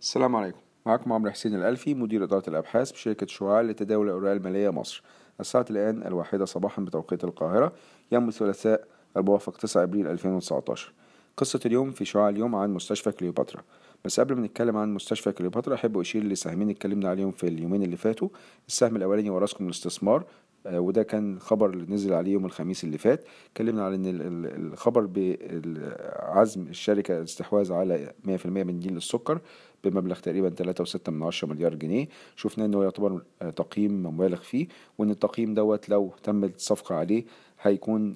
السلام عليكم. معكم عمرو حسين الألفي مدير إدارة الأبحاث بشركة شعاع لتداول الأوراق المالية مصر. الساعة الآن الواحدة صباحا بتوقيت القاهرة يوم الثلاثاء الموافق 9 أبريل 2019 قصة اليوم في شعاع اليوم عن مستشفى كليوباترا. بس قبل ما نتكلم عن مستشفى كليوباترا أحب أشير لسهمين اتكلمنا عليهم في اليومين اللي فاتوا. السهم الأولاني وراسكم الاستثمار وده كان خبر اللي نزل عليه يوم الخميس اللي فات. اتكلمنا على إن الخبر بعزم الشركة الاستحواذ على 100% من نيل السكر بمبلغ تقريبا 3.6 من عشرة مليار جنيه. شفنا انه يعتبر آه، تقييم مبالغ فيه وإن التقييم دوت لو تم الصفقة عليه هيكون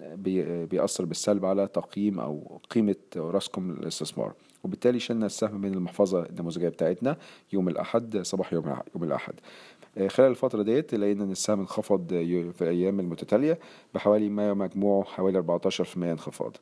بيأثر بالسلب على تقييم أو قيمة راسكم الاستثمار وبالتالي شلنا السهم من المحفظة النموذجية بتاعتنا يوم الأحد صباح يوم الأحد. آه، خلال الفترة ديت لقينا إن السهم انخفض في الأيام المتتالية بحوالي ما مجموعه حوالي 14% انخفاض.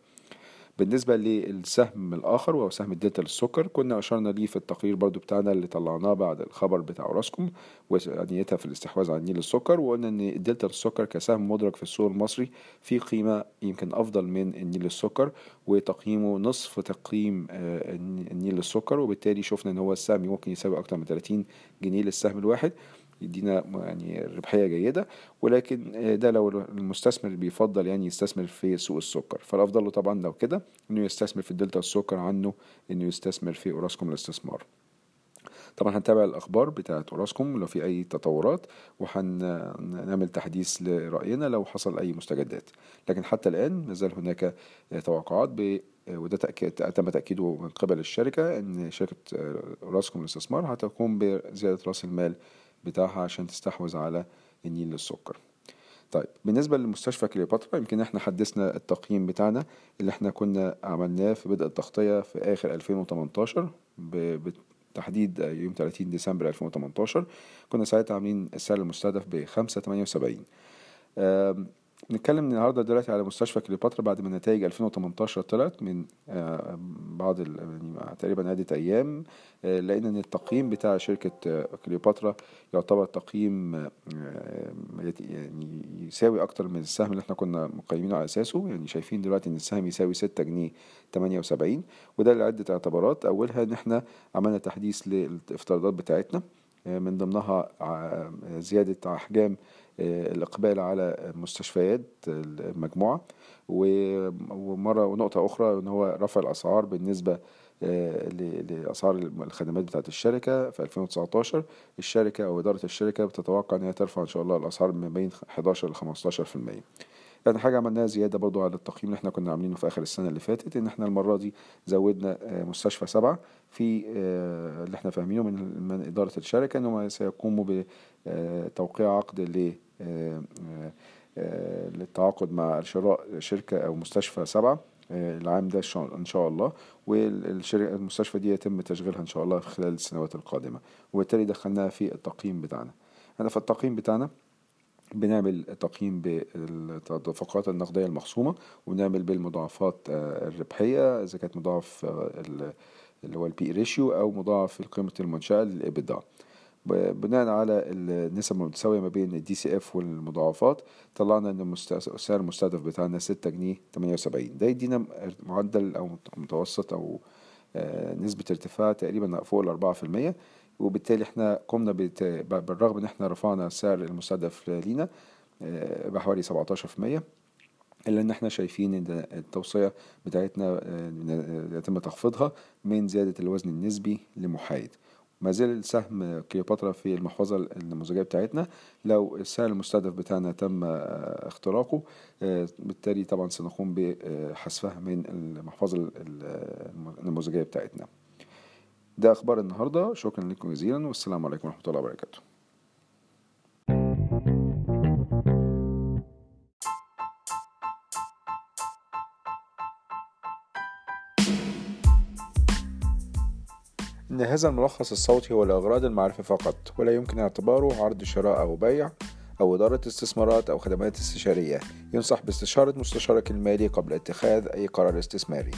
بالنسبة للسهم الآخر وهو سهم الدلتا للسكر كنا أشرنا ليه في التقرير برضو بتاعنا اللي طلعناه بعد الخبر بتاع أوراسكوم ونيتها في الاستحواذ على النيل السكر وقلنا إن الدلتا للسكر كسهم مدرج في السوق المصري في قيمة يمكن أفضل من النيل السكر وتقييمه نصف تقييم آه، النيل للسكر وبالتالي شفنا إن هو السهم ممكن يساوي أكتر من 30 جنيه للسهم الواحد. يدينا يعني ربحية جيدة ولكن آه، ده لو المستثمر بيفضل يعني يستثمر في سوق السكر. فالأفضل له طبعا لو كده إنه يستثمر في الدلتا السكر عنه إنه يستثمر في أوراسكوم الاستثمار طبعا هنتابع الأخبار بتاعة أوراسكوم لو في أي تطورات وهنعمل تحديث لرأينا لو حصل أي مستجدات. لكن حتى الآن لازال هناك توقعات ب وده تأكيد تم تأكيده من قبل الشركة إن شركة أوراسكوم الاستثمار هتقوم بزيادة رأس المال بتاعها عشان تستحوذ على النيل للسكر طيب بالنسبة لمستشفى كليوباترا يمكن إحنا حدثنا التقييم بتاعنا اللي إحنا كنا عملناه في بدء التغطية في آخر 2018 بالتحديد يوم 30 ديسمبر 2018 كنا ساعتها عاملين السعر المستهدف ب 5.78 نتكلم النهارده دلوقتي على مستشفى كليوباترا بعد ما نتائج 2018 طلعت من آه، بعض يعني تقريبا عدة أيام آه، لقينا إن التقييم بتاع شركة آه، كليوباترا يعتبر تقييم يعني يساوي أكتر من السهم اللي إحنا كنا مقيمينه على أساسه يعني شايفين دلوقتي إن السهم يساوي ستة جنيه تمانية وسبعين وده لعدة اعتبارات. أولها إن إحنا عملنا تحديث للإفتراضات بتاعتنا. من ضمنها زيادة أحجام آه، الإقبال على مستشفيات المجموعة. ومرة ونقطة أخرى إن هو رفع الأسعار بالنسبة آه، لأسعار الخدمات بتاعة الشركة في 2019 الشركة أو إدارة الشركة بتتوقع إن هي ترفع إن شاء الله الأسعار من بين 11 ل 15% يعني حاجة عملناها زيادة برضو على التقييم اللي إحنا كنا عاملينه في آخر السنة اللي فاتت إن إحنا المرة دي زودنا آه، مستشفى سبعة في اللي إحنا فاهمينه من إدارة الشركة إنهم سيقوموا بتوقيع عقد آه، آه، للتعاقد مع شراء شركة أو مستشفى سبعة آه، العام ده إن شاء الله. والمستشفى دي يتم تشغيلها إن شاء الله في خلال السنوات القادمة. وبالتالي دخلناها في التقييم بتاعنا. أنا في التقييم بتاعنا بنعمل تقييم بالتدفقات النقدية المخصومة وبنعمل بالمضاعفات الربحية إذا كانت مضاعف اللي هو ال P/E ratio أو مضاعف قيمة المنشأة لل EBITDA بناء على النسب المتساوية ما بين ال DCF والمضاعفات طلعنا إن السعر المستهدف بتاعنا ستة جنيه تمانية وسبعين. ده يدينا معدل أو متوسط أو آه، نسبة ارتفاع تقريبا فوق الأربعة في المية. وبالتالي إحنا قمنا بالرغم ان إحنا رفعنا السعر المستهدف لينا آه، بحوالي سبعتاشر في المية إلا إن إحنا شايفين إن التوصية بتاعتنا آه، يتم تخفيضها من زيادة الوزن النسبي لمحايد. ما زال سهم كليوباترا في المحفظة النموذجية بتاعتنا لو السعر المستهدف بتاعنا تم آه، اختراقه بالتالي طبعا سنقوم بحذفها من المحفظة النموذجية بتاعتنا. ده أخبار النهاردة. شكرا لكم جزيلا والسلام عليكم ورحمة الله وبركاته. إن هذا الملخص الصوتي هو لأغراض المعرفة فقط ولا يمكن اعتباره عرض شراء أو بيع أو إدارة استثمارات أو خدمات استشارية. ينصح باستشارة مستشارك المالي قبل اتخاذ أي قرار استثماري.